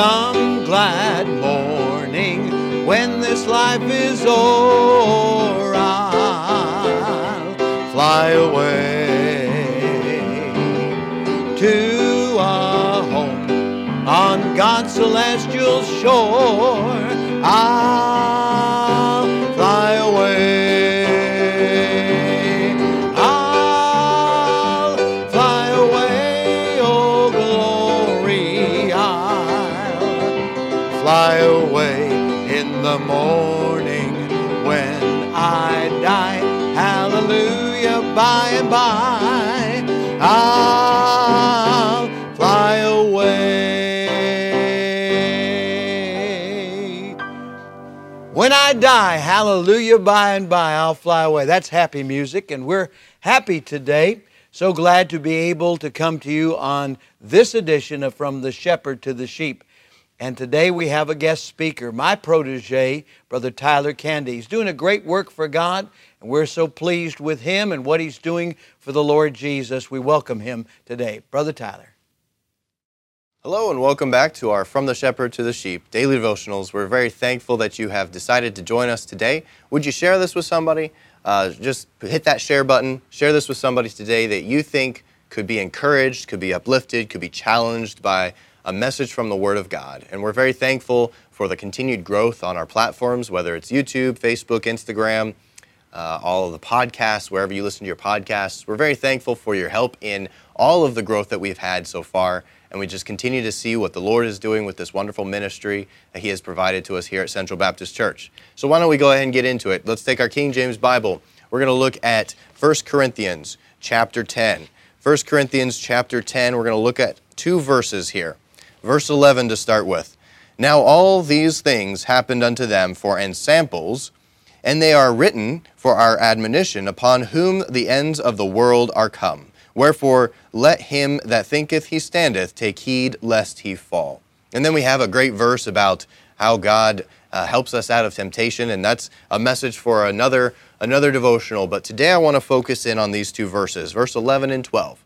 some glad morning when this life is o'er. I'll fly away to a home on God's celestial shore. I'll fly away in the morning when I die. Hallelujah, by and by. I'll fly away. When I die, hallelujah, by and by, I'll fly away. That's happy music, and we're happy today. So glad to be able to come to you on this edition of From the Shepherd to the Sheep. And today we have a guest speaker, my protege, Brother Tyler Candy. He's doing a great work for God, and we're so pleased with him and what he's doing for the Lord Jesus. We welcome him today. Brother Tyler. Hello and welcome back to our From the Shepherd to the Sheep daily devotionals. We're very thankful that you have decided to join us today. Would you share this with somebody? Uh, just hit that share button. Share this with somebody today that you think could be encouraged, could be uplifted, could be challenged by a message from the Word of God. And we're very thankful for the continued growth on our platforms, whether it's YouTube, Facebook, Instagram, uh, all of the podcasts, wherever you listen to your podcasts. We're very thankful for your help in all of the growth that we've had so far. And we just continue to see what the Lord is doing with this wonderful ministry that He has provided to us here at Central Baptist Church. So, why don't we go ahead and get into it? Let's take our King James Bible. We're going to look at 1 Corinthians chapter 10. 1 Corinthians chapter 10, we're going to look at two verses here. Verse 11 to start with. Now, all these things happened unto them for ensamples, and they are written for our admonition, upon whom the ends of the world are come. Wherefore, let him that thinketh he standeth take heed lest he fall. And then we have a great verse about how God uh, helps us out of temptation, and that's a message for another another devotional. But today I want to focus in on these two verses, verse 11 and 12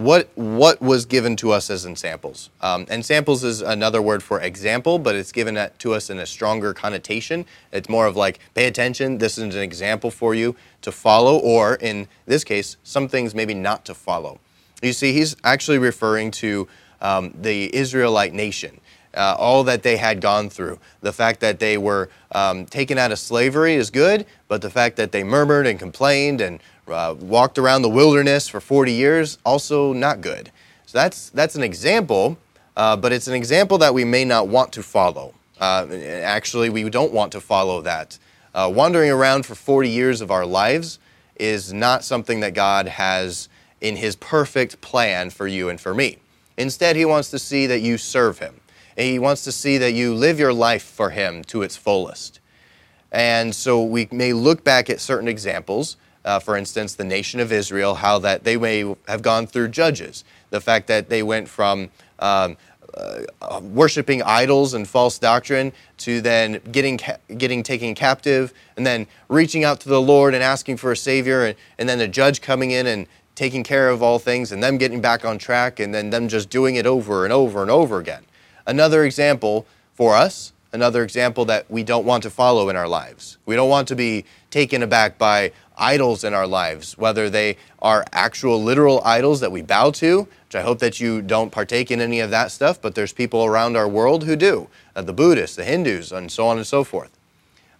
what what was given to us as in samples. Um, samples is another word for example, but it's given to us in a stronger connotation. It's more of like, pay attention. This is an example for you to follow, or in this case, some things maybe not to follow. You see, he's actually referring to um, the Israelite nation. Uh, all that they had gone through. The fact that they were um, taken out of slavery is good, but the fact that they murmured and complained and uh, walked around the wilderness for 40 years, also not good. So that's, that's an example, uh, but it's an example that we may not want to follow. Uh, actually, we don't want to follow that. Uh, wandering around for 40 years of our lives is not something that God has in His perfect plan for you and for me. Instead, He wants to see that you serve Him. He wants to see that you live your life for Him to its fullest. And so we may look back at certain examples uh, for instance, the nation of Israel, how that they may have gone through judges. The fact that they went from um, uh, worshiping idols and false doctrine to then getting ca- getting taken captive and then reaching out to the Lord and asking for a savior and, and then the judge coming in and taking care of all things and them getting back on track and then them just doing it over and over and over again. Another example for us, another example that we don't want to follow in our lives. We don't want to be taken aback by idols in our lives, whether they are actual literal idols that we bow to, which I hope that you don't partake in any of that stuff, but there's people around our world who do, uh, the Buddhists, the Hindus, and so on and so forth.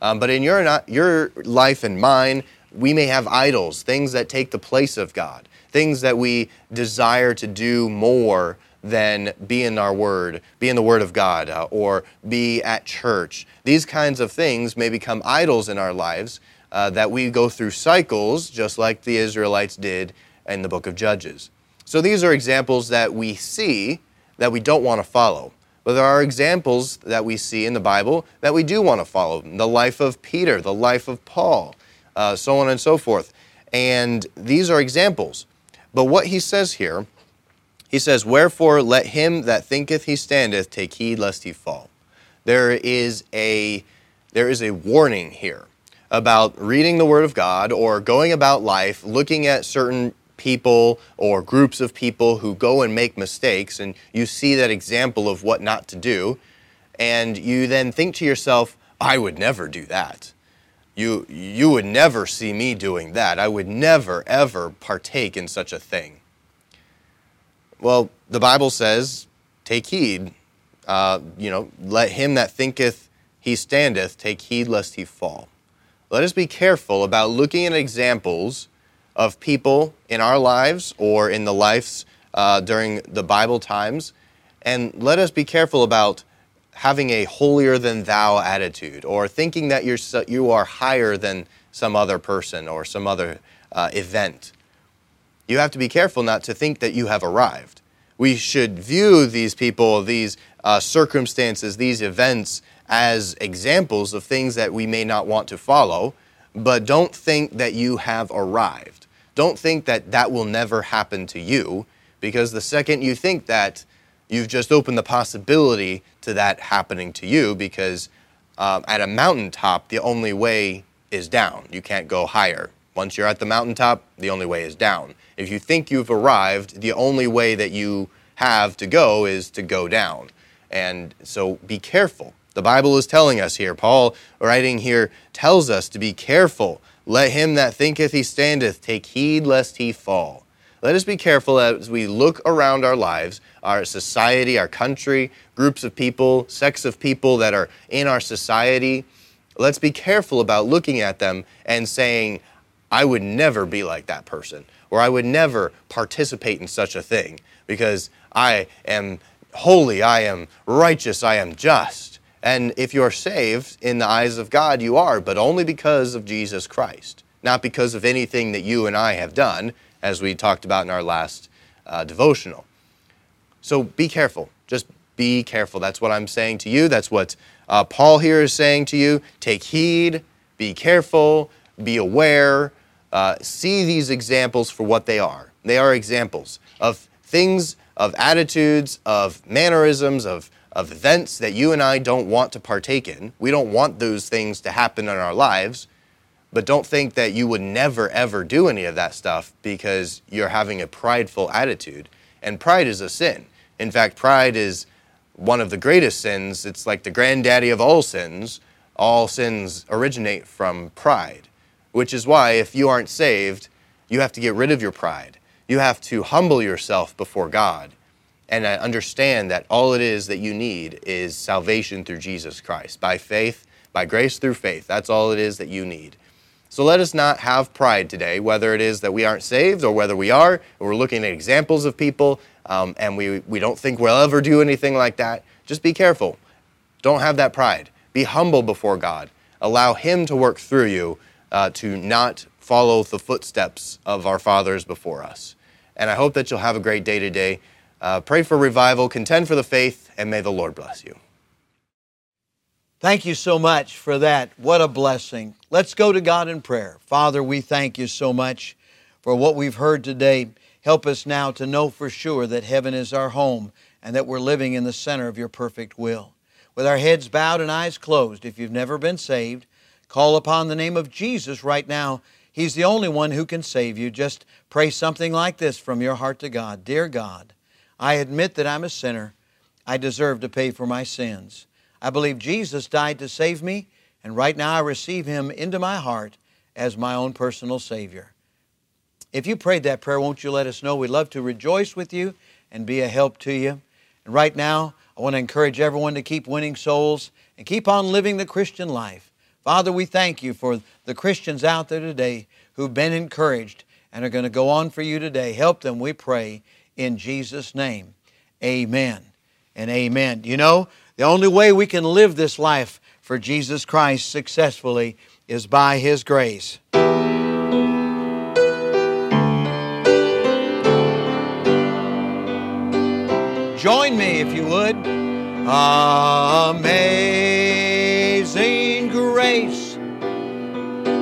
Um, but in your, not, your life and mine, we may have idols, things that take the place of God, things that we desire to do more than be in our word, be in the word of God, uh, or be at church. These kinds of things may become idols in our lives uh, that we go through cycles, just like the Israelites did in the book of Judges. So these are examples that we see that we don't want to follow. But there are examples that we see in the Bible that we do want to follow. The life of Peter, the life of Paul, uh, so on and so forth. And these are examples. But what he says here, he says, Wherefore let him that thinketh he standeth take heed lest he fall. There is a, there is a warning here about reading the Word of God or going about life looking at certain people or groups of people who go and make mistakes, and you see that example of what not to do, and you then think to yourself, I would never do that. You, you would never see me doing that. I would never, ever partake in such a thing. Well, the Bible says, take heed. Uh, you know, let him that thinketh he standeth take heed lest he fall. Let us be careful about looking at examples of people in our lives or in the lives uh, during the Bible times, and let us be careful about having a holier than thou attitude or thinking that you're, you are higher than some other person or some other uh, event. You have to be careful not to think that you have arrived. We should view these people, these uh, circumstances, these events as examples of things that we may not want to follow, but don't think that you have arrived. Don't think that that will never happen to you, because the second you think that, you've just opened the possibility to that happening to you because um, at a mountaintop, the only way is down. You can't go higher. Once you're at the mountaintop, the only way is down. If you think you've arrived, the only way that you have to go is to go down. And so be careful. The Bible is telling us here, Paul writing here tells us to be careful. Let him that thinketh he standeth take heed lest he fall. Let us be careful as we look around our lives, our society, our country, groups of people, sects of people that are in our society. Let's be careful about looking at them and saying, I would never be like that person, or I would never participate in such a thing because I am holy, I am righteous, I am just. And if you're saved in the eyes of God, you are, but only because of Jesus Christ, not because of anything that you and I have done as we talked about in our last uh, devotional. So be careful. Just be careful. That's what I'm saying to you. That's what uh, Paul here is saying to you. Take heed, be careful, be aware. Uh, see these examples for what they are. They are examples of things, of attitudes, of mannerisms, of, of events that you and I don't want to partake in. We don't want those things to happen in our lives. But don't think that you would never, ever do any of that stuff because you're having a prideful attitude. And pride is a sin. In fact, pride is one of the greatest sins. It's like the granddaddy of all sins. All sins originate from pride, which is why if you aren't saved, you have to get rid of your pride. You have to humble yourself before God and understand that all it is that you need is salvation through Jesus Christ by faith, by grace through faith. That's all it is that you need. So let us not have pride today, whether it is that we aren't saved or whether we are, we're looking at examples of people um, and we, we don't think we'll ever do anything like that. Just be careful. Don't have that pride. Be humble before God. Allow Him to work through you uh, to not follow the footsteps of our fathers before us. And I hope that you'll have a great day today. Uh, pray for revival, contend for the faith, and may the Lord bless you. Thank you so much for that. What a blessing. Let's go to God in prayer. Father, we thank you so much for what we've heard today. Help us now to know for sure that heaven is our home and that we're living in the center of your perfect will. With our heads bowed and eyes closed, if you've never been saved, call upon the name of Jesus right now. He's the only one who can save you. Just pray something like this from your heart to God Dear God, I admit that I'm a sinner. I deserve to pay for my sins. I believe Jesus died to save me, and right now I receive Him into my heart as my own personal Savior. If you prayed that prayer, won't you let us know? We'd love to rejoice with you and be a help to you. And right now, I want to encourage everyone to keep winning souls and keep on living the Christian life. Father, we thank you for the Christians out there today who've been encouraged and are going to go on for you today. Help them, we pray, in Jesus' name. Amen and amen. You know, the only way we can live this life for Jesus Christ successfully is by His grace. Join me if you would. Amazing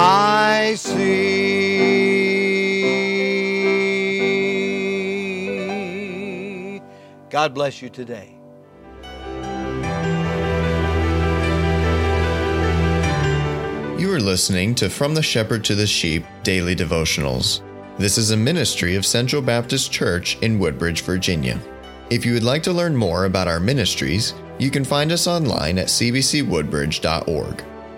I see. God bless you today. You are listening to From the Shepherd to the Sheep Daily Devotionals. This is a ministry of Central Baptist Church in Woodbridge, Virginia. If you would like to learn more about our ministries, you can find us online at cbcwoodbridge.org.